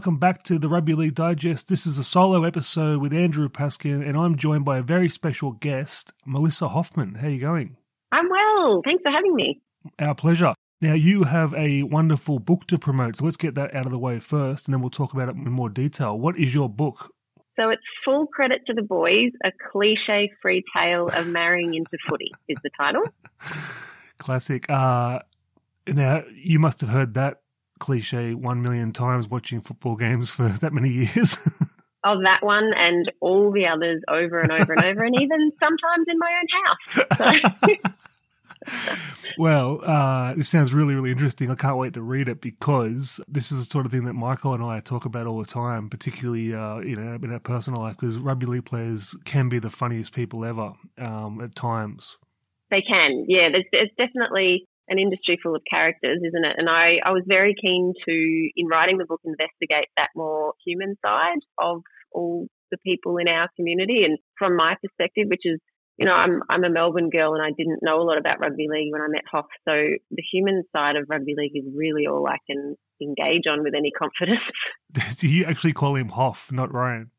Welcome back to the Rugby League Digest. This is a solo episode with Andrew Paskin, and I'm joined by a very special guest, Melissa Hoffman. How are you going? I'm well. Thanks for having me. Our pleasure. Now, you have a wonderful book to promote, so let's get that out of the way first, and then we'll talk about it in more detail. What is your book? So it's full credit to the boys, a cliche free tale of marrying into footy is the title. Classic. Uh, now, you must have heard that cliche one million times watching football games for that many years. of that one and all the others over and over and over, and even sometimes in my own house. So. well, uh, this sounds really, really interesting. I can't wait to read it because this is the sort of thing that Michael and I talk about all the time, particularly uh, you know in our personal life, because rugby league players can be the funniest people ever um, at times. They can, yeah. There's, there's definitely an industry full of characters, isn't it? And I, I was very keen to, in writing the book, investigate that more human side of all the people in our community. And from my perspective, which is, you know, I'm, I'm a Melbourne girl and I didn't know a lot about rugby league when I met Hoff. So the human side of rugby league is really all I can engage on with any confidence. Do you actually call him Hoff, not Ryan?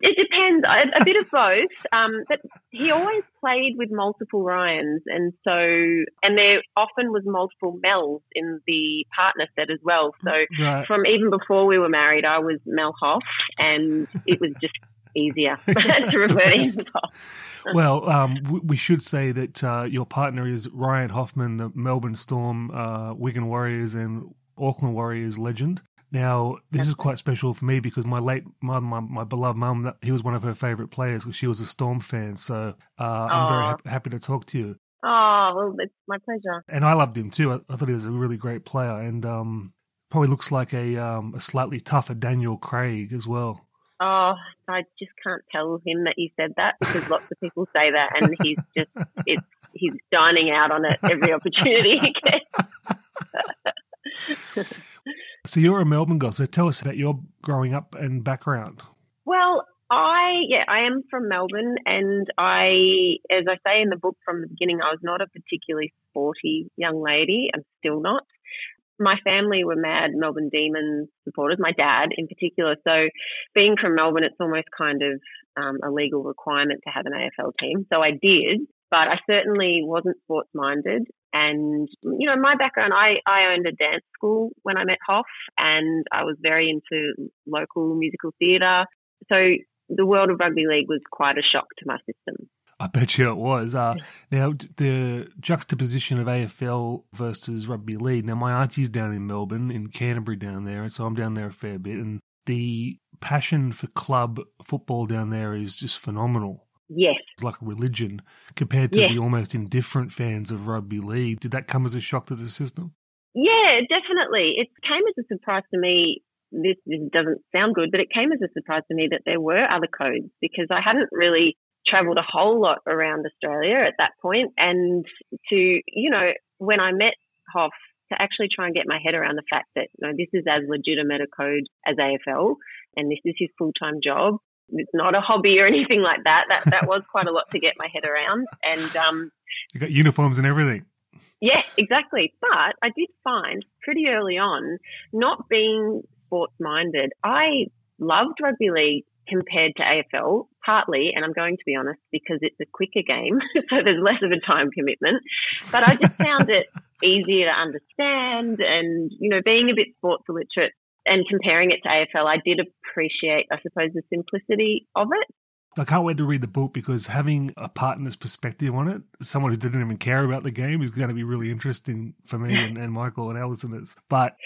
It depends. A, a bit of both. Um, but he always played with multiple Ryans, and so and there often was multiple Mels in the partner set as well. So right. from even before we were married, I was Mel Hoff, and it was just easier to revert well, um, we should say that uh, your partner is Ryan Hoffman, the Melbourne Storm, uh, Wigan Warriors, and Auckland Warriors legend. Now, this is quite special for me because my late mum, my, my beloved mum, he was one of her favourite players because she was a Storm fan. So uh, I'm very ha- happy to talk to you. Oh, well, it's my pleasure. And I loved him too. I, I thought he was a really great player and um, probably looks like a, um, a slightly tougher Daniel Craig as well. Oh, I just can't tell him that you said that because lots of people say that, and he's just it's he's dining out on it every opportunity he gets. So you're a Melbourne girl. So tell us about your growing up and background. Well, I yeah, I am from Melbourne, and I, as I say in the book from the beginning, I was not a particularly sporty young lady. I'm still not. My family were mad Melbourne Demons supporters. My dad, in particular. So, being from Melbourne, it's almost kind of um, a legal requirement to have an AFL team. So I did, but I certainly wasn't sports minded. And, you know, my background, I, I owned a dance school when I met Hoff and I was very into local musical theatre. So the world of rugby league was quite a shock to my system. I bet you it was. Uh, now, the juxtaposition of AFL versus rugby league. Now, my auntie's down in Melbourne, in Canterbury down there, and so I'm down there a fair bit. And the passion for club football down there is just phenomenal. Yes. Like a religion compared to yes. the almost indifferent fans of rugby league. Did that come as a shock to the system? Yeah, definitely. It came as a surprise to me. This, this doesn't sound good, but it came as a surprise to me that there were other codes because I hadn't really traveled a whole lot around Australia at that point. And to, you know, when I met Hoff, to actually try and get my head around the fact that you know, this is as legitimate a code as AFL and this is his full time job it's not a hobby or anything like that. That that was quite a lot to get my head around. And um, you got uniforms and everything. Yeah, exactly. But I did find pretty early on, not being sports minded, I loved rugby league compared to AFL, partly, and I'm going to be honest, because it's a quicker game, so there's less of a time commitment. But I just found it easier to understand and, you know, being a bit sports illiterate and comparing it to AFL, I did appreciate, I suppose, the simplicity of it. I can't wait to read the book because having a partner's perspective on it, someone who didn't even care about the game, is going to be really interesting for me and, and Michael and our listeners. But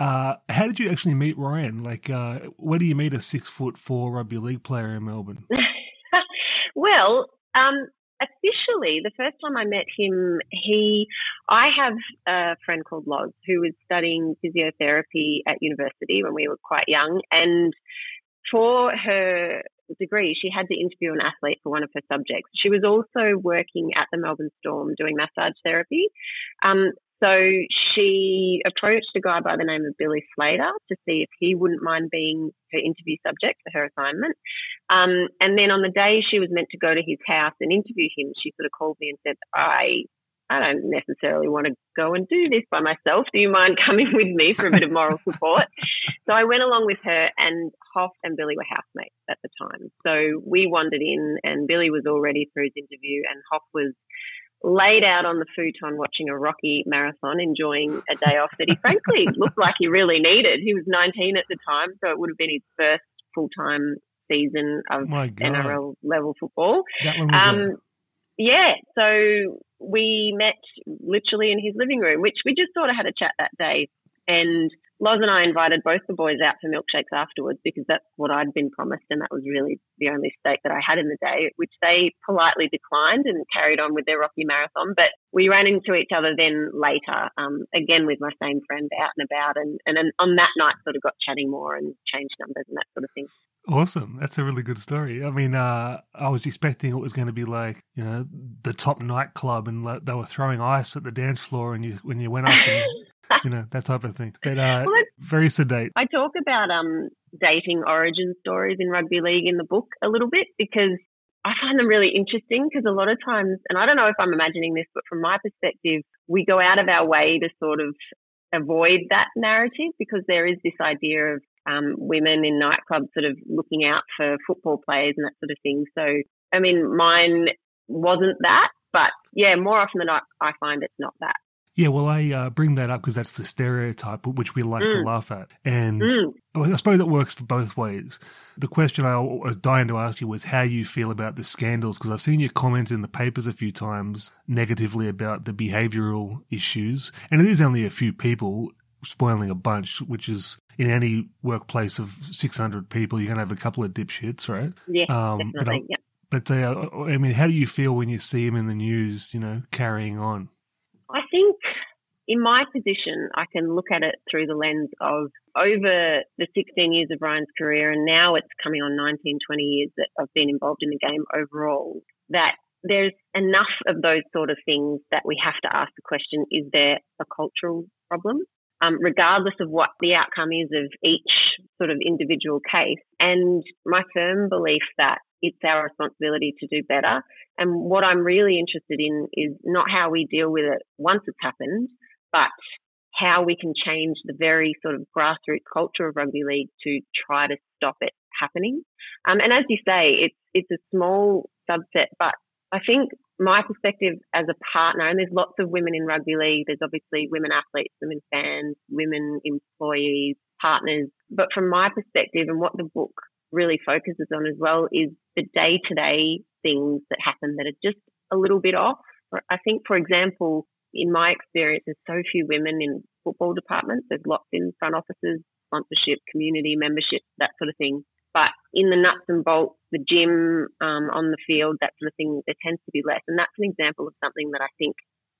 uh, how did you actually meet Ryan? Like, uh, where do you meet a six foot four rugby league player in Melbourne? well, um, officially, the first time I met him, he, I have a friend called Loz who was studying physiotherapy at university when we were quite young. And for her degree, she had to interview an athlete for one of her subjects. She was also working at the Melbourne Storm doing massage therapy. Um, so she approached a guy by the name of Billy Slater to see if he wouldn't mind being her interview subject for her assignment. Um, and then on the day she was meant to go to his house and interview him, she sort of called me and said, I I don't necessarily want to go and do this by myself. Do you mind coming with me for a bit of moral support? so I went along with her and Hoff and Billy were housemates at the time. So we wandered in and Billy was all ready for his interview and Hoff was laid out on the futon watching a Rocky marathon, enjoying a day off that he frankly looked like he really needed. He was 19 at the time, so it would have been his first full time season of NRL level football. Um, yeah, so we met literally in his living room, which we just sort of had a chat that day. And Loz and I invited both the boys out for milkshakes afterwards because that's what I'd been promised, and that was really the only stake that I had in the day, which they politely declined and carried on with their Rocky Marathon. But we ran into each other then later, um, again with my same friend out and about, and, and on that night sort of got chatting more and changed numbers and that sort of thing. Awesome. That's a really good story. I mean, uh, I was expecting it was going to be like, you know, the top nightclub and like, they were throwing ice at the dance floor and you, when you went up and you know that type of thing. But uh, well, very sedate. I talk about um, dating origin stories in rugby league in the book a little bit because I find them really interesting because a lot of times, and I don't know if I'm imagining this, but from my perspective, we go out of our way to sort of avoid that narrative because there is this idea of um, women in nightclubs sort of looking out for football players and that sort of thing. So, I mean, mine wasn't that, but yeah, more often than not, I find it's not that. Yeah, well, I uh, bring that up because that's the stereotype which we like mm. to laugh at. And mm. I suppose it works for both ways. The question I was dying to ask you was how you feel about the scandals, because I've seen you comment in the papers a few times negatively about the behavioral issues. And it is only a few people spoiling a bunch, which is in any workplace of 600 people, you're going to have a couple of dipshits, right? Yeah, um, definitely. But, yeah. but uh, I mean, how do you feel when you see them in the news, you know, carrying on? I think in my position, I can look at it through the lens of over the 16 years of Ryan's career, and now it's coming on 19, 20 years that I've been involved in the game overall, that there's enough of those sort of things that we have to ask the question is there a cultural problem? Um, regardless of what the outcome is of each sort of individual case. And my firm belief that it's our responsibility to do better. And what I'm really interested in is not how we deal with it once it's happened, but how we can change the very sort of grassroots culture of rugby league to try to stop it happening. Um, and as you say, it's it's a small subset, but I think my perspective as a partner, and there's lots of women in rugby league. There's obviously women athletes, women fans, women employees, partners. But from my perspective, and what the book really focuses on as well, is the day to day things that happen that are just a little bit off. I think, for example, in my experience, there's so few women in football departments. There's lots in front offices, sponsorship, community membership, that sort of thing. But in the nuts and bolts, the gym, um, on the field, that sort of thing, there tends to be less. And that's an example of something that I think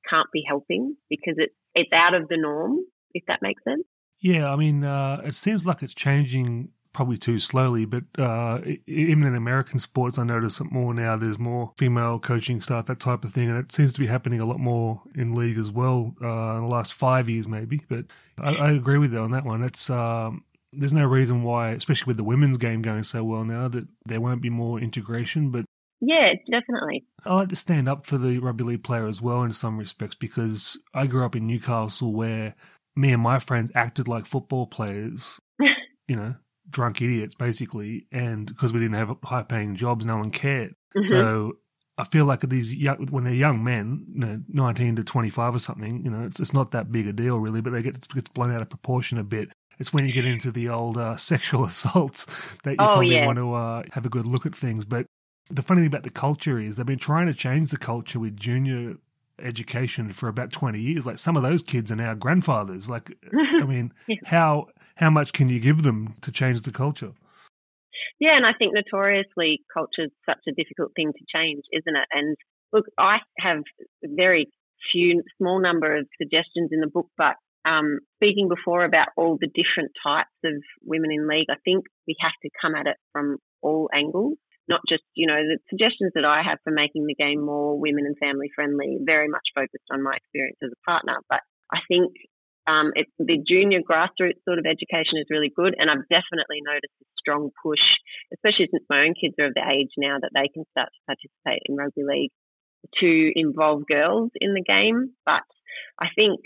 can't be helping because it's it's out of the norm, if that makes sense. Yeah, I mean, uh, it seems like it's changing probably too slowly, but uh, even in American sports, I notice it more now. There's more female coaching staff, that type of thing, and it seems to be happening a lot more in league as well uh, in the last five years, maybe. But I, I agree with you on that one. It's um, there's no reason why, especially with the women's game going so well now, that there won't be more integration. But yeah, definitely. I like to stand up for the rugby league player as well in some respects because I grew up in Newcastle where me and my friends acted like football players. you know, drunk idiots basically, and because we didn't have high paying jobs, no one cared. Mm-hmm. So I feel like these young, when they're young men, you know, nineteen to twenty five or something, you know, it's it's not that big a deal really, but they get it gets blown out of proportion a bit. It's when you get into the old uh, sexual assaults that you oh, probably yeah. want to uh, have a good look at things. But the funny thing about the culture is they've been trying to change the culture with junior education for about 20 years like some of those kids are now grandfathers like i mean how how much can you give them to change the culture yeah and i think notoriously culture is such a difficult thing to change isn't it and look i have very few small number of suggestions in the book but um, speaking before about all the different types of women in league, I think we have to come at it from all angles not just, you know, the suggestions that I have for making the game more women and family friendly, very much focused on my experience as a partner. But I think um, it, the junior grassroots sort of education is really good. And I've definitely noticed a strong push, especially since my own kids are of the age now that they can start to participate in rugby league to involve girls in the game. But I think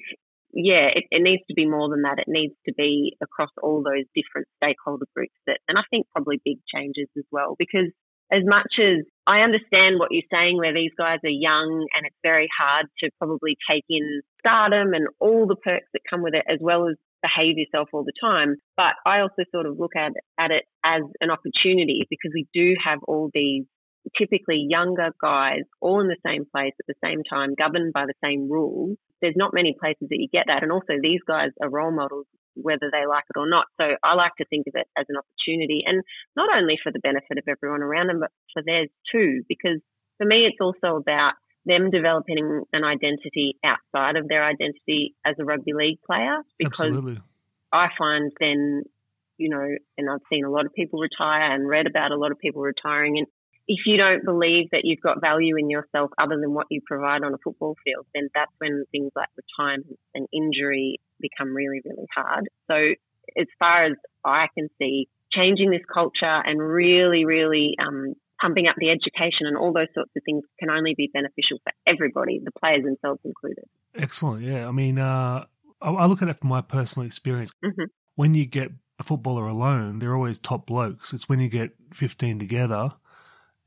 yeah, it, it, needs to be more than that. It needs to be across all those different stakeholder groups that, and I think probably big changes as well, because as much as I understand what you're saying, where these guys are young and it's very hard to probably take in stardom and all the perks that come with it, as well as behave yourself all the time. But I also sort of look at, at it as an opportunity because we do have all these typically younger guys all in the same place at the same time, governed by the same rules. There's not many places that you get that. And also these guys are role models whether they like it or not. So I like to think of it as an opportunity and not only for the benefit of everyone around them, but for theirs too, because for me, it's also about them developing an identity outside of their identity as a rugby league player because Absolutely. I find then, you know, and I've seen a lot of people retire and read about a lot of people retiring and if you don't believe that you've got value in yourself other than what you provide on a football field, then that's when things like retirement and injury become really, really hard. So as far as I can see, changing this culture and really, really um, pumping up the education and all those sorts of things can only be beneficial for everybody, the players themselves included. Excellent. Yeah. I mean, uh, I look at it from my personal experience. Mm-hmm. When you get a footballer alone, they're always top blokes. It's when you get 15 together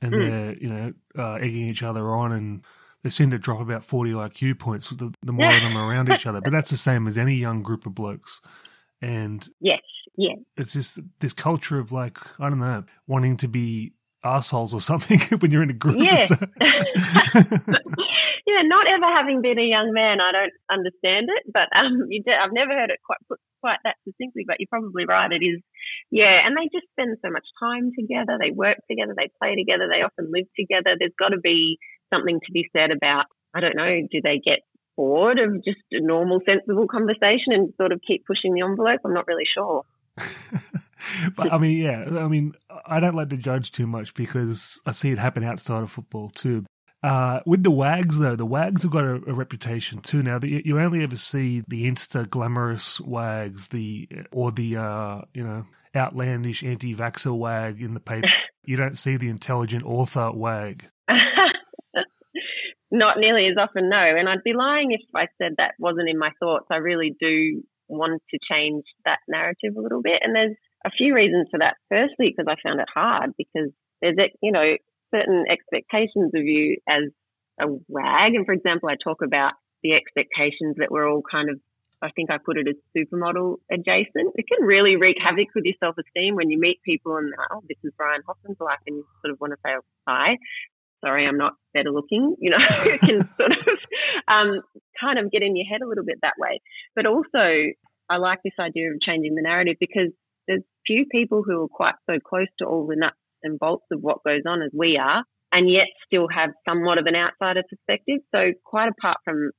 and mm. they're you know uh, egging each other on, and they seem to drop about forty IQ points the, the more of them around each other. But that's the same as any young group of blokes. And yes, yeah, it's just this culture of like I don't know, wanting to be assholes or something when you're in a group. Yeah. yeah, not ever having been a young man, I don't understand it. But um, you I've never heard it quite put quite that succinctly. But you're probably right. It is yeah, and they just spend so much time together. They work together, they play together, they often live together. There's got to be something to be said about, I don't know, do they get bored of just a normal, sensible conversation and sort of keep pushing the envelope? I'm not really sure. but I mean, yeah, I mean, I don't like to judge too much because I see it happen outside of football too. Uh, with the wags though, the wags have got a, a reputation too. Now, the, you only ever see the insta glamorous wags, the or the uh, you know outlandish anti-vaxxer wag in the paper. you don't see the intelligent author wag. Not nearly as often, no. And I'd be lying if I said that wasn't in my thoughts. I really do want to change that narrative a little bit. And there's a few reasons for that. Firstly, because I found it hard because there's, you know, certain expectations of you as a wag. And for example, I talk about the expectations that we're all kind of I think I put it as supermodel adjacent. It can really wreak havoc with your self esteem when you meet people and, oh, this is Ryan Hoffman's life, and you sort of want to say, hi. Sorry, I'm not better looking. You know, it can sort of um, kind of get in your head a little bit that way. But also, I like this idea of changing the narrative because there's few people who are quite so close to all the nuts and bolts of what goes on as we are, and yet still have somewhat of an outsider perspective. So, quite apart from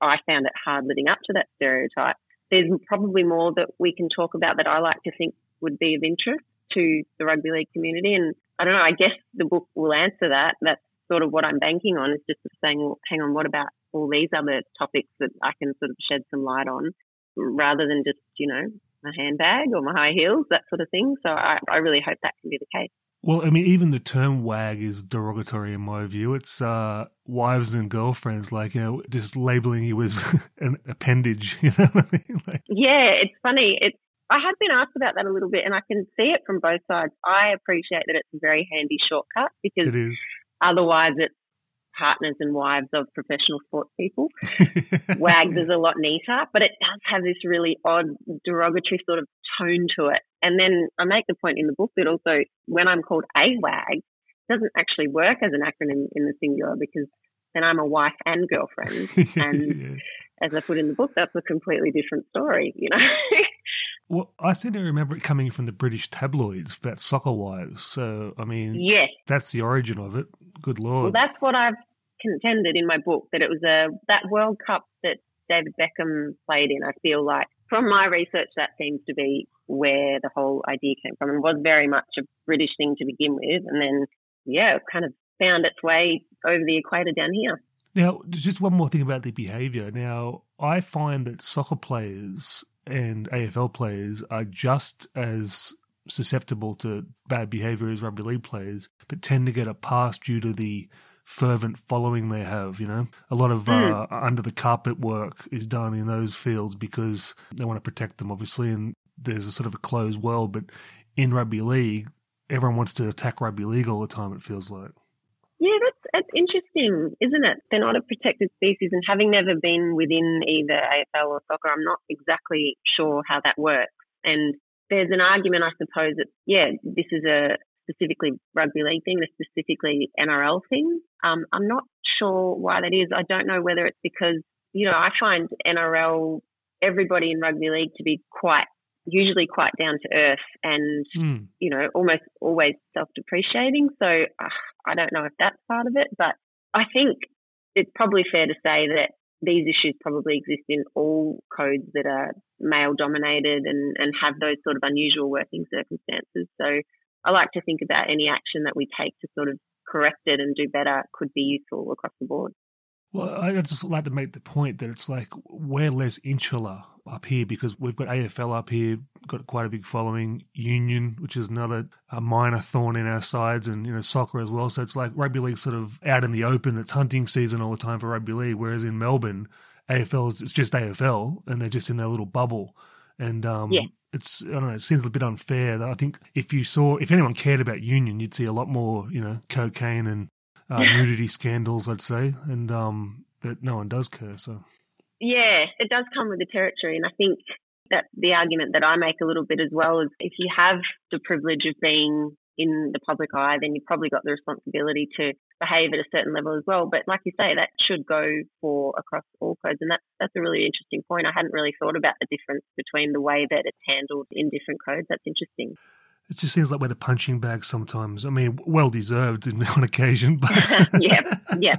I found it hard living up to that stereotype. There's probably more that we can talk about that I like to think would be of interest to the rugby league community. And I don't know, I guess the book will answer that. That's sort of what I'm banking on is just saying, well, hang on, what about all these other topics that I can sort of shed some light on rather than just, you know, my handbag or my high heels, that sort of thing. So I, I really hope that can be the case. Well, I mean, even the term wag is derogatory in my view. It's uh, wives and girlfriends, like, you know, just labeling you as an appendage, you know what I mean? Like, yeah, it's funny. It's, I have been asked about that a little bit, and I can see it from both sides. I appreciate that it's a very handy shortcut because it is. otherwise it's partners and wives of professional sports people. Wags is a lot neater, but it does have this really odd derogatory sort of tone to it. And then I make the point in the book that also when I'm called a wag, it doesn't actually work as an acronym in the singular because then I'm a wife and girlfriend. And yeah. as I put in the book, that's a completely different story, you know? well, I seem to remember it coming from the British tabloids about soccer wives. So, I mean, yes. that's the origin of it. Good Lord. Well, that's what I've contended in my book that it was a that World Cup that David Beckham played in. I feel like from my research, that seems to be where the whole idea came from. and was very much a British thing to begin with, and then yeah, kind of found its way over the equator down here. Now, just one more thing about the behaviour. Now, I find that soccer players and AFL players are just as susceptible to bad behaviour as rugby league players, but tend to get a pass due to the fervent following they have. You know, a lot of mm. uh, under the carpet work is done in those fields because they want to protect them, obviously, and there's a sort of a closed world. But in rugby league, everyone wants to attack rugby league all the time. It feels like. Yeah, that's, that's interesting, isn't it? They're not a protected species, and having never been within either AFL or soccer, I'm not exactly sure how that works. And there's an argument, I suppose, that yeah, this is a specifically rugby league thing, the specifically NRL thing. Um, I'm not sure why that is. I don't know whether it's because, you know, I find NRL, everybody in rugby league to be quite, usually quite down to earth and, mm. you know, almost always self depreciating. So uh, I don't know if that's part of it, but I think it's probably fair to say that these issues probably exist in all codes that are male dominated and, and have those sort of unusual working circumstances. So I like to think about any action that we take to sort of correct it and do better could be useful across the board. Well, I just like to make the point that it's like we're less insular up here because we've got AFL up here, got quite a big following, Union, which is another minor thorn in our sides, and you know soccer as well. So it's like rugby league sort of out in the open. It's hunting season all the time for rugby league, whereas in Melbourne, AFL is it's just AFL, and they're just in their little bubble. And um, yeah it's I don't know. It seems a bit unfair. I think if you saw, if anyone cared about union, you'd see a lot more, you know, cocaine and uh, nudity scandals. I'd say, and um, but no one does care. So yeah, it does come with the territory, and I think that the argument that I make a little bit as well is if you have the privilege of being in the public eye, then you've probably got the responsibility to behave at a certain level as well. But like you say, that should go for across all codes, and that's that's a really interesting point. I hadn't really thought about the difference between the way that it's handled in different codes. That's interesting. It just seems like we're the punching bag sometimes. I mean, well deserved on occasion, but yeah, yeah.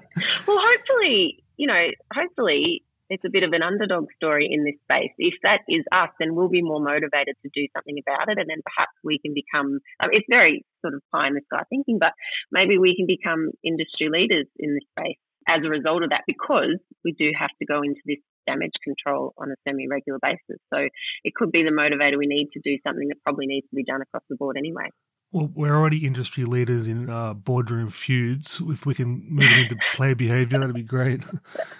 Well, hopefully, you know, hopefully it's a bit of an underdog story in this space. If that is us, then we'll be more motivated to do something about it. And then perhaps we can become, it's very sort of pie in the sky thinking, but maybe we can become industry leaders in this space as a result of that because we do have to go into this damage control on a semi regular basis. So it could be the motivator we need to do something that probably needs to be done across the board anyway. Well, we're already industry leaders in uh, boardroom feuds. If we can move into player behavior, that'd be great.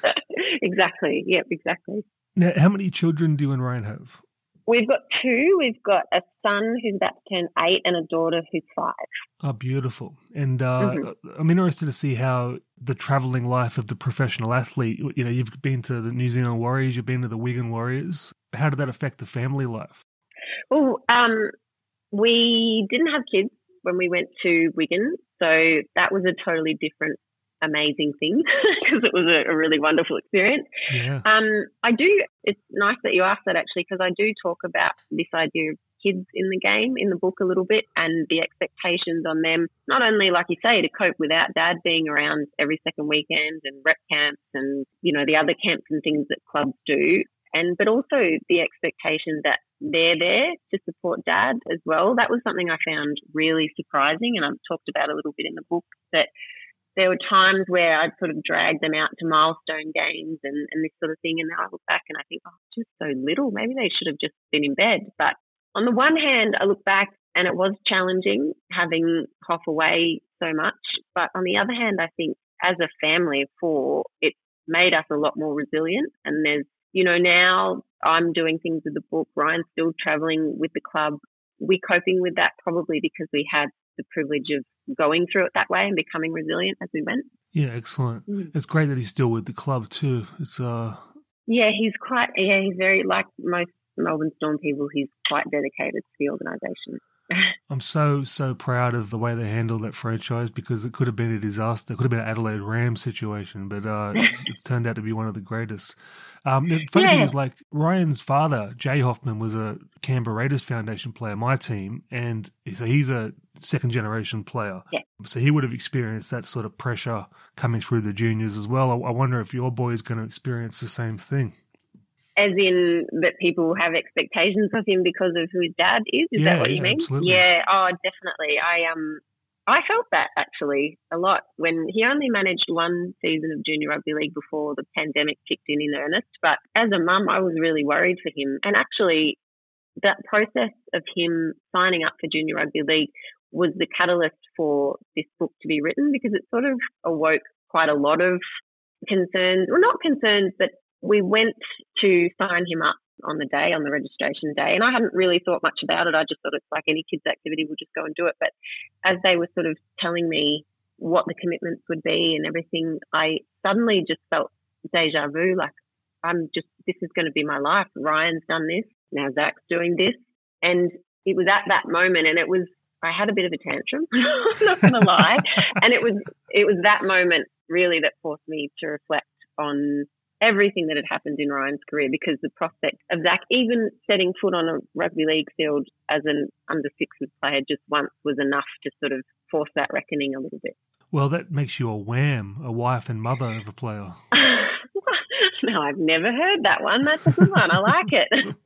exactly. Yep, exactly. Now, how many children do you and Ryan have? We've got two. We've got a son who's about to turn eight and a daughter who's five. Oh, beautiful. And uh, mm-hmm. I'm interested to see how the traveling life of the professional athlete, you know, you've been to the New Zealand Warriors, you've been to the Wigan Warriors. How did that affect the family life? Well, um, we didn't have kids when we went to Wigan. So that was a totally different amazing thing because it was a, a, really wonderful experience. Yeah. Um, I do. It's nice that you asked that actually because I do talk about this idea of kids in the game in the book a little bit and the expectations on them. Not only, like you say, to cope without dad being around every second weekend and rep camps and you know the other camps and things that clubs do, and but also the expectation that they're there to support dad as well. That was something I found really surprising, and I've talked about a little bit in the book that there were times where I'd sort of drag them out to milestone games and, and this sort of thing. And then I look back and I think, oh, just so little. Maybe they should have just been in bed. But on the one hand, I look back and it was challenging having Hoff away so much. But on the other hand, I think as a family of four, it made us a lot more resilient. And there's, you know, now I'm doing things with the book. Ryan's still traveling with the club. We're coping with that probably because we had the privilege of going through it that way and becoming resilient as we went. Yeah, excellent. Mm. It's great that he's still with the club too. It's uh Yeah, he's quite yeah, he's very like most Melbourne Storm people, he's quite dedicated to the organisation. I'm so so proud of the way they handled that franchise because it could have been a disaster. It could have been an Adelaide Rams situation, but uh, it's, it's, turned out to be one of the greatest. Um, the funny yeah. thing is, like Ryan's father, Jay Hoffman, was a Canberra Raiders Foundation player, my team, and so he's a second generation player. Yeah. So he would have experienced that sort of pressure coming through the juniors as well. I, I wonder if your boy is going to experience the same thing as in that people have expectations of him because of who his dad is. Is yeah, that what yeah, you mean? Absolutely. Yeah. Oh, definitely. I um, I felt that actually a lot when he only managed one season of junior rugby league before the pandemic kicked in in earnest. But as a mum, I was really worried for him. And actually, that process of him signing up for junior rugby league was the catalyst for this book to be written because it sort of awoke quite a lot of concerns, well, not concerns, but we went to sign him up on the day, on the registration day. And I hadn't really thought much about it. I just thought it's like any kids' activity, we'll just go and do it. But as they were sort of telling me what the commitments would be and everything, I suddenly just felt deja vu. Like, I'm just, this is going to be my life. Ryan's done this. Now Zach's doing this. And it was at that moment and it was, I had a bit of a tantrum. I'm not going to lie. and it was, it was that moment really that forced me to reflect on everything that had happened in Ryan's career because the prospect of Zach even setting foot on a rugby league field as an under sixes player just once was enough to sort of force that reckoning a little bit. Well, that makes you a wham, a wife and mother of a player. no, I've never heard that one. That's a good one. I like it.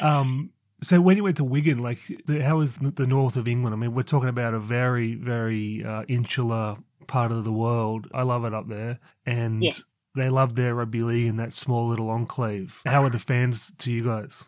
Um, so when you went to Wigan, like the, how was the north of England? I mean, we're talking about a very, very uh, insular part of the world. I love it up there, and yeah. they love their rugby league in that small little enclave. How are the fans to you guys?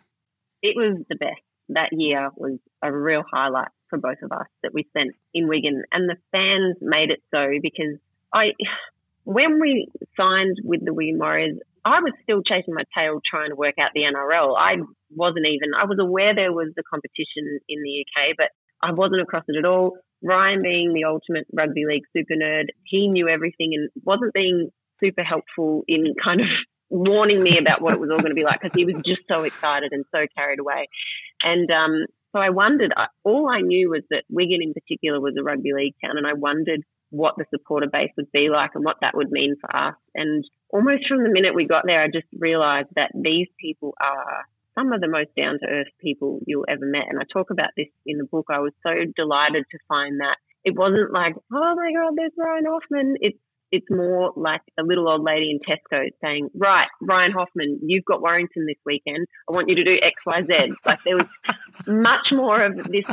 It was the best. That year was a real highlight for both of us that we spent in Wigan, and the fans made it so because I, when we signed with the Wigan Warriors, I was still chasing my tail trying to work out the NRL. I wasn't even, I was aware there was the competition in the UK, but I wasn't across it at all. Ryan being the ultimate rugby league super nerd, he knew everything and wasn't being super helpful in kind of warning me about what it was all going to be like because he was just so excited and so carried away. And um, so I wondered, all I knew was that Wigan in particular was a rugby league town, and I wondered what the supporter base would be like and what that would mean for us. And almost from the minute we got there, I just realized that these people are some of the most down to earth people you'll ever met. And I talk about this in the book. I was so delighted to find that it wasn't like, oh my God, there's Ryan Hoffman. It's it's more like a little old lady in Tesco saying, right, Ryan Hoffman, you've got Warrington this weekend. I want you to do X, Y, Z. Like there was much more of this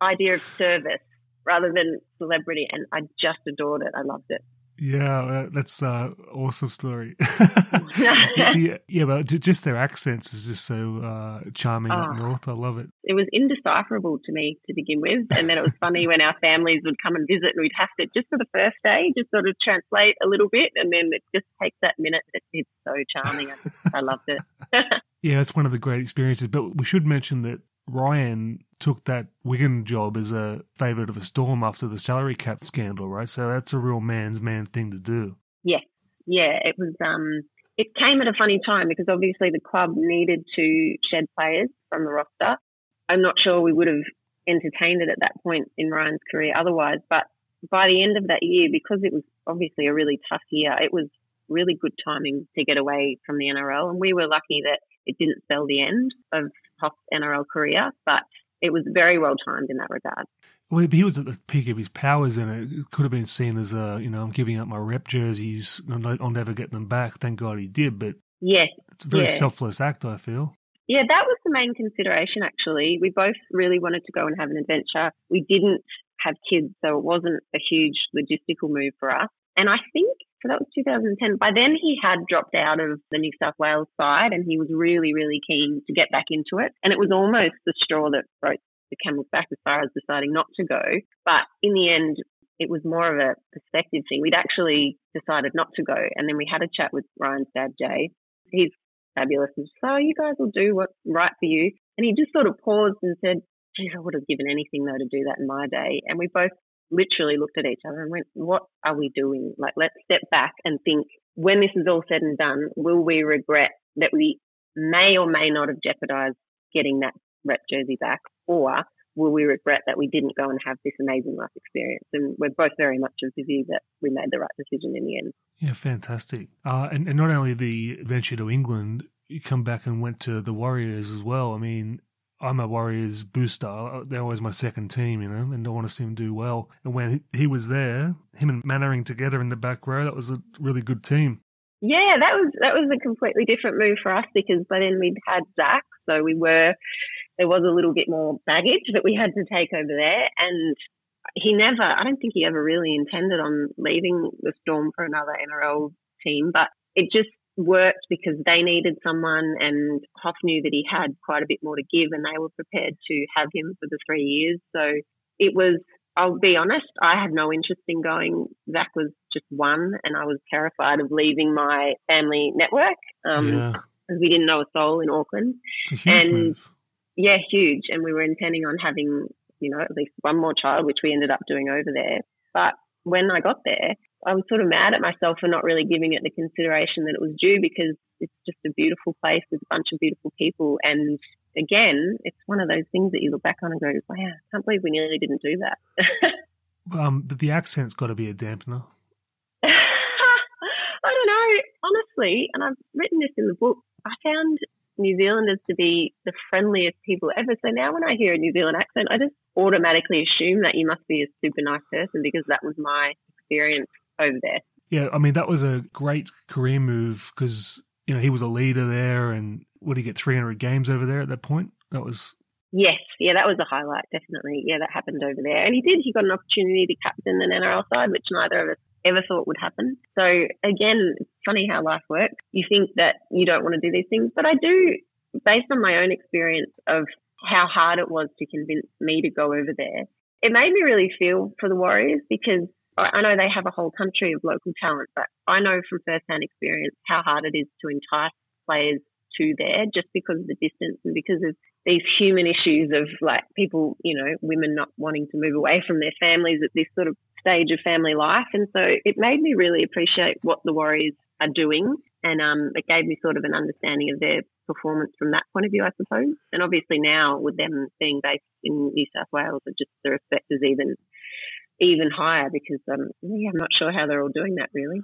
idea of service rather than celebrity. And I just adored it. I loved it. Yeah, uh, that's uh, awesome story. yeah, yeah, but just their accents is just so uh, charming oh, up north. I love it. It was indecipherable to me to begin with, and then it was funny when our families would come and visit, and we'd have to just for the first day, just sort of translate a little bit, and then it just takes that minute. It, it's so charming. I, just, I loved it. yeah, it's one of the great experiences. But we should mention that Ryan took that Wigan job as a favour to the Storm after the salary cap scandal, right? So that's a real man's man thing to do. Yeah, yeah. It was. Um, it came at a funny time because obviously the club needed to shed players from the roster. I'm not sure we would have entertained it at that point in Ryan's career otherwise, but by the end of that year, because it was obviously a really tough year, it was really good timing to get away from the NRL, and we were lucky that it didn't spell the end of Hoff's NRL career, but it was very well timed in that regard. Well, he was at the peak of his powers, and it could have been seen as a, you know, I'm giving up my rep jerseys, I'll never get them back. Thank God he did, but yes, it's a very yeah. selfless act, I feel. Yeah, that was the main consideration. Actually, we both really wanted to go and have an adventure. We didn't have kids, so it wasn't a huge logistical move for us. And I think so that was 2010. By then, he had dropped out of the New South Wales side and he was really, really keen to get back into it. And it was almost the straw that broke the camel's back as far as deciding not to go. But in the end, it was more of a perspective thing. We'd actually decided not to go. And then we had a chat with Ryan's dad, Jay. He's fabulous. And so you guys will do what's right for you. And he just sort of paused and said, geez, I would have given anything though to do that in my day. And we both literally looked at each other and went, what are we doing? Like, let's step back and think when this is all said and done, will we regret that we may or may not have jeopardized getting that rep jersey back or will we regret that we didn't go and have this amazing life experience? And we're both very much of the view that we made the right decision in the end. Yeah, fantastic. Uh, and, and not only the adventure to England, you come back and went to the Warriors as well. I mean, I'm a Warriors booster. They're always my second team, you know, and I want to see them do well. And when he was there, him and Mannering together in the back row, that was a really good team. Yeah, that was that was a completely different move for us because by then we'd had Zach, so we were there was a little bit more baggage that we had to take over there, and he never, I don't think he ever really intended on leaving the Storm for another NRL team, but it just worked because they needed someone and Hoff knew that he had quite a bit more to give and they were prepared to have him for the three years. So it was, I'll be honest, I had no interest in going. Zach was just one and I was terrified of leaving my family network. Um, yeah. Because we didn't know a soul in Auckland. and move. yeah, huge. And we were intending on having, you know, at least one more child, which we ended up doing over there. But when I got there, I was sort of mad at myself for not really giving it the consideration that it was due because it's just a beautiful place with a bunch of beautiful people. And again, it's one of those things that you look back on and go, wow, I can't believe we nearly didn't do that. um, but the accent's got to be a dampener. I don't know. Honestly, and I've written this in the book, I found New Zealanders to be the friendliest people ever. So now when I hear a New Zealand accent, I just automatically assume that you must be a super nice person because that was my experience over there. Yeah, I mean that was a great career move because you know he was a leader there, and would he get 300 games over there at that point? That was yes, yeah, that was a highlight, definitely. Yeah, that happened over there, and he did. He got an opportunity to captain an NRL side, which neither of us ever thought would happen. So again, it's funny how life works. You think that you don't want to do these things, but I do, based on my own experience of how hard it was to convince me to go over there. It made me really feel for the Warriors because I know they have a whole country of local talent, but I know from firsthand experience how hard it is to entice players to there just because of the distance and because of these human issues of like people, you know, women not wanting to move away from their families at this sort of stage of family life. And so it made me really appreciate what the Warriors are doing. And um, it gave me sort of an understanding of their performance from that point of view, I suppose. And obviously now with them being based in New South Wales, just the respect is even even higher because um, yeah, I'm not sure how they're all doing that really.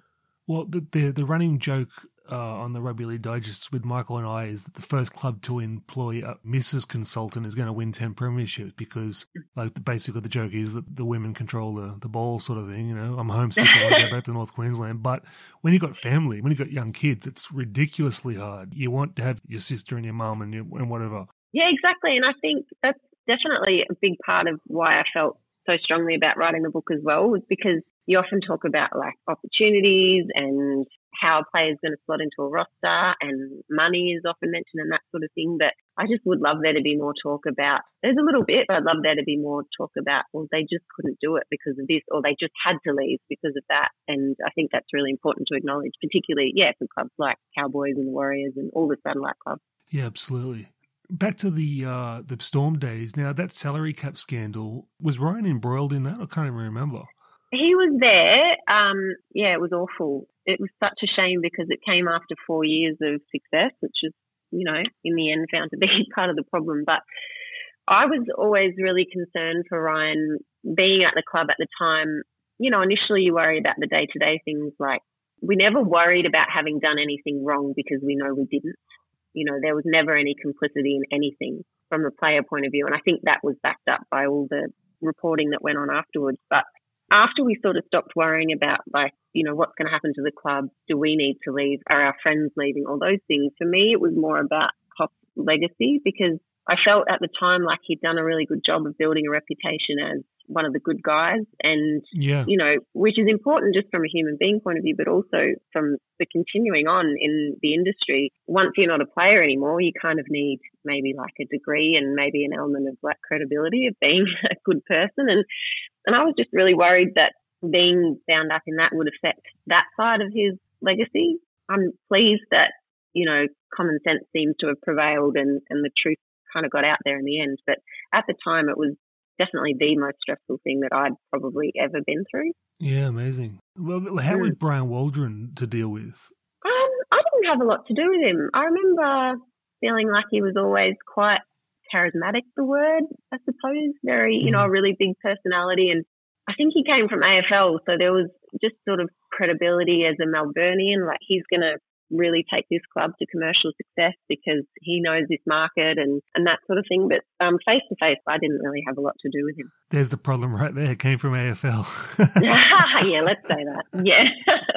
Well, the the, the running joke uh, on the Rugby League Digest with Michael and I is that the first club to employ a Mrs. Consultant is going to win 10 premierships because, like, basically the joke is that the women control the, the ball sort of thing. You know, I'm homesick, I go back to North Queensland. But when you've got family, when you've got young kids, it's ridiculously hard. You want to have your sister and your mum and, and whatever. Yeah, exactly. And I think that's definitely a big part of why I felt so strongly about writing the book as well was because you often talk about like opportunities and how a player is going to slot into a roster and money is often mentioned and that sort of thing. But I just would love there to be more talk about, there's a little bit, but I'd love there to be more talk about, well, they just couldn't do it because of this or they just had to leave because of that. And I think that's really important to acknowledge, particularly, yeah, for clubs like Cowboys and Warriors and all the satellite clubs. Yeah, absolutely back to the uh, the Storm days. Now that salary cap scandal was Ryan embroiled in that. I can't even remember. He was there. Um, yeah, it was awful. It was such a shame because it came after four years of success, which is, you know, in the end found to be part of the problem. But I was always really concerned for Ryan being at the club at the time. You know, initially you worry about the day to day things like we never worried about having done anything wrong because we know we didn't. You know, there was never any complicity in anything from the player point of view. And I think that was backed up by all the reporting that went on afterwards. But after we sort of stopped worrying about like, you know, what's going to happen to the club? Do we need to leave? Are our friends leaving? All those things. For me, it was more about Hoff's legacy because I felt at the time like he'd done a really good job of building a reputation as one of the good guys. And, yeah. you know, which is important just from a human being point of view, but also from the continuing on in the industry. Once you're not a player anymore, you kind of need maybe like a degree and maybe an element of like credibility of being a good person. And, and I was just really worried that being bound up in that would affect that side of his legacy. I'm pleased that, you know, common sense seems to have prevailed and, and the truth kind of got out there in the end. But at the time, it was definitely the most stressful thing that I'd probably ever been through. Yeah, amazing. Well, how mm. was Brian Waldron to deal with? Um, I didn't have a lot to do with him. I remember feeling like he was always quite charismatic, the word, I suppose, very, you know, a mm. really big personality. And I think he came from AFL, so there was just sort of credibility as a Melburnian, like he's going to really take this club to commercial success because he knows this market and, and that sort of thing. But um, face to face, I didn't really have a lot to do with him. There's the problem right there. It came from AFL. yeah, let's say that. Yeah.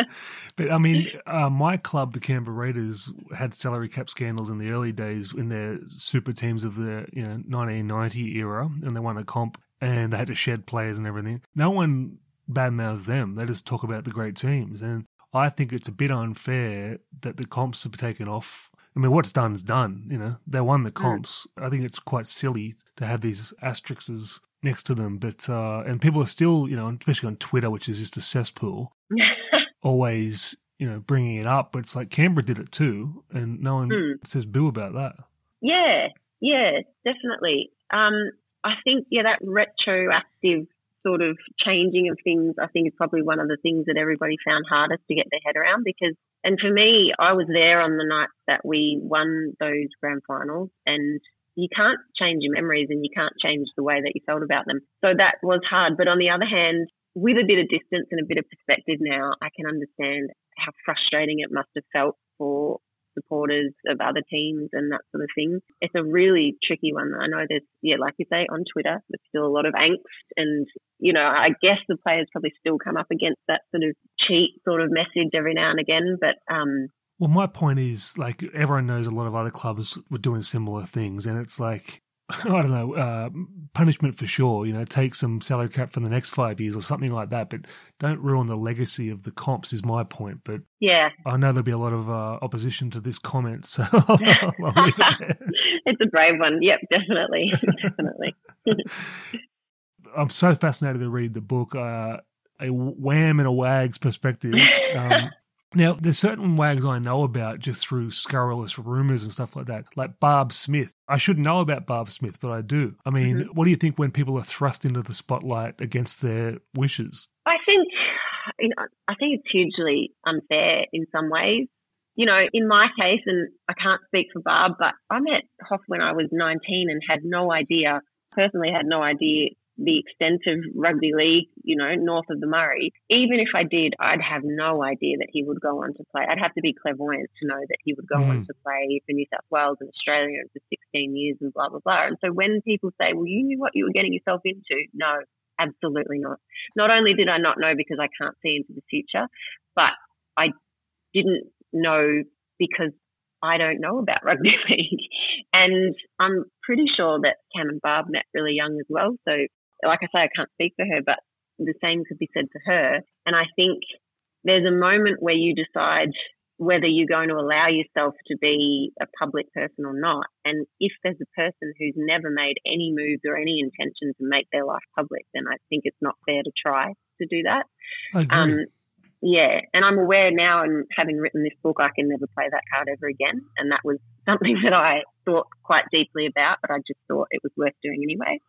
but I mean, uh, my club, the Canberra Raiders, had salary cap scandals in the early days in their super teams of the you know 1990 era, and they won a comp and they had to shed players and everything. No one badmouths them. They just talk about the great teams. And I think it's a bit unfair that the comps have taken off. I mean, what's done is done. You know, they won the hmm. comps. Mm. I think it's quite silly to have these asterisks next to them. But uh, and people are still, you know, especially on Twitter, which is just a cesspool, always, you know, bringing it up. But it's like Canberra did it too, and no one mm. says boo about that. Yeah, yeah, definitely. Um, I think yeah, that retroactive sort of changing of things, I think is probably one of the things that everybody found hardest to get their head around because, and for me, I was there on the night that we won those grand finals and you can't change your memories and you can't change the way that you felt about them. So that was hard. But on the other hand, with a bit of distance and a bit of perspective now, I can understand how frustrating it must have felt for supporters of other teams and that sort of thing. It's a really tricky one. I know there's, yeah, like you say, on Twitter, there's still a lot of angst. And, you know, I guess the players probably still come up against that sort of cheat sort of message every now and again. But, um, well, my point is like everyone knows a lot of other clubs were doing similar things, and it's like I don't know, uh, punishment for sure. You know, take some salary cap for the next five years or something like that. But don't ruin the legacy of the comps. Is my point. But yeah, I know there'll be a lot of uh, opposition to this comment, so I'll leave it it's a brave one. Yep, definitely, definitely. I'm so fascinated to read the book. Uh, a wham and a wag's perspective. Um, now, there's certain wags I know about just through scurrilous rumors and stuff like that, like Barb Smith. I shouldn't know about Barb Smith, but I do. I mean, mm-hmm. what do you think when people are thrust into the spotlight against their wishes? I think, you know, I think it's hugely unfair in some ways. You know, in my case, and I can't speak for Barb, but I met Hoff when I was 19 and had no idea, personally had no idea the extent of rugby league, you know, north of the Murray, even if I did, I'd have no idea that he would go on to play. I'd have to be clairvoyant to know that he would go mm. on to play for New South Wales and Australia for 16 years and blah, blah, blah. And so when people say, well, you knew what you were getting yourself into, no, absolutely not. Not only did I not know because I can't see into the future, but I didn't know because I don't know about rugby league. And I'm pretty sure that Cam and Barb met really young as well. So like I say, I can't speak for her, but the same could be said for her. And I think there's a moment where you decide whether you're going to allow yourself to be a public person or not. And if there's a person who's never made any moves or any intention to make their life public, then I think it's not fair to try to do that. Um, yeah, and I'm aware now, and having written this book, I can never play that card ever again. And that was something that I thought quite deeply about, but I just thought it was worth doing anyway.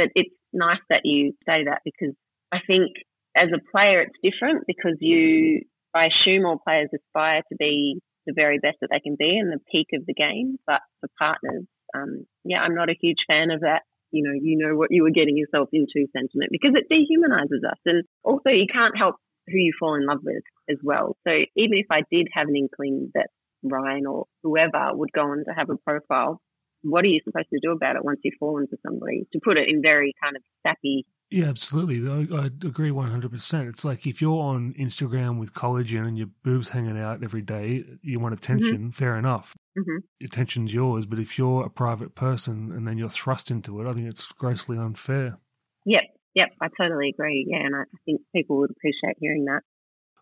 But it's nice that you say that because I think as a player, it's different because you, I assume all players aspire to be the very best that they can be and the peak of the game. But for partners, um, yeah, I'm not a huge fan of that. You know, you know what you were getting yourself into sentiment because it dehumanizes us. And also you can't help who you fall in love with as well. So even if I did have an inkling that Ryan or whoever would go on to have a profile what are you supposed to do about it once you fall into somebody? To put it in very kind of sappy Yeah, absolutely. I, I agree 100%. It's like if you're on Instagram with collagen and your boobs hanging out every day, you want attention, mm-hmm. fair enough. Mm-hmm. Attention's yours. But if you're a private person and then you're thrust into it, I think it's grossly unfair. Yep, yep, I totally agree. Yeah, and I think people would appreciate hearing that.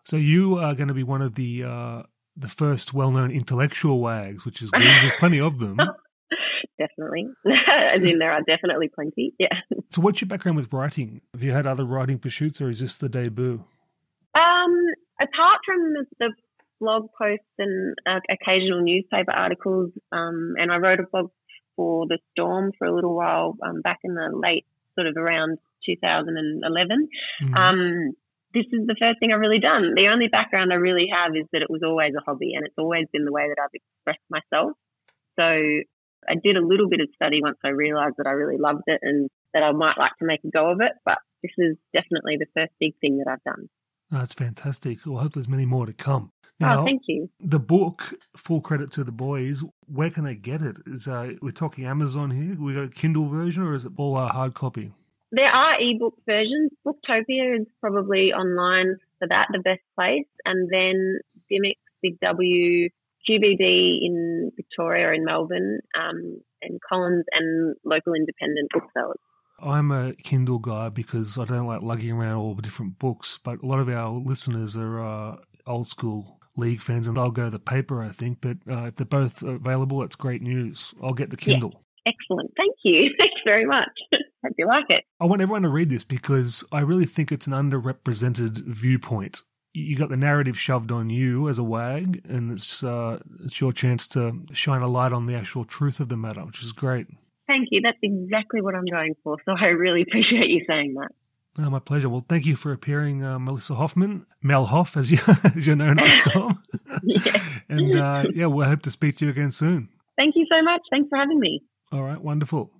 So you are going to be one of the uh, the first well-known intellectual wags, which is good. There's plenty of them. definitely. As in, there are definitely plenty. Yeah. So, what's your background with writing? Have you had other writing pursuits, or is this the debut? Um, apart from the, the blog posts and uh, occasional newspaper articles, um, and I wrote a blog for the Storm for a little while um, back in the late sort of around 2011. Mm-hmm. Um, this is the first thing I've really done. The only background I really have is that it was always a hobby and it's always been the way that I've expressed myself. So I did a little bit of study once I realized that I really loved it and that I might like to make a go of it. But this is definitely the first big thing that I've done. That's fantastic. Well, I hope there's many more to come. Oh, now, oh, thank you. The book, full credit to the boys. Where can they get it? Is uh, we're talking Amazon here? We got a Kindle version, or is it all a hard copy? There are ebook versions. Booktopia is probably online for that, the best place, and then Dymocks, Big W, QBD in Victoria or in Melbourne, um, and Collins and local independent booksellers. I'm a Kindle guy because I don't like lugging around all the different books, but a lot of our listeners are uh, old school league fans and they'll go the paper, I think. But uh, if they're both available, it's great news. I'll get the Kindle. Yeah. Excellent. Thank you. Thanks very much. Hope you like it. I want everyone to read this because I really think it's an underrepresented viewpoint you got the narrative shoved on you as a wag, and it's uh, it's your chance to shine a light on the actual truth of the matter, which is great. Thank you. That's exactly what I'm going for. So I really appreciate you saying that. Oh, my pleasure. Well, thank you for appearing, uh, Melissa Hoffman, Mel Hoff, as, you, as you're known at the storm. yeah. and uh, yeah, we'll hope to speak to you again soon. Thank you so much. Thanks for having me. All right, wonderful.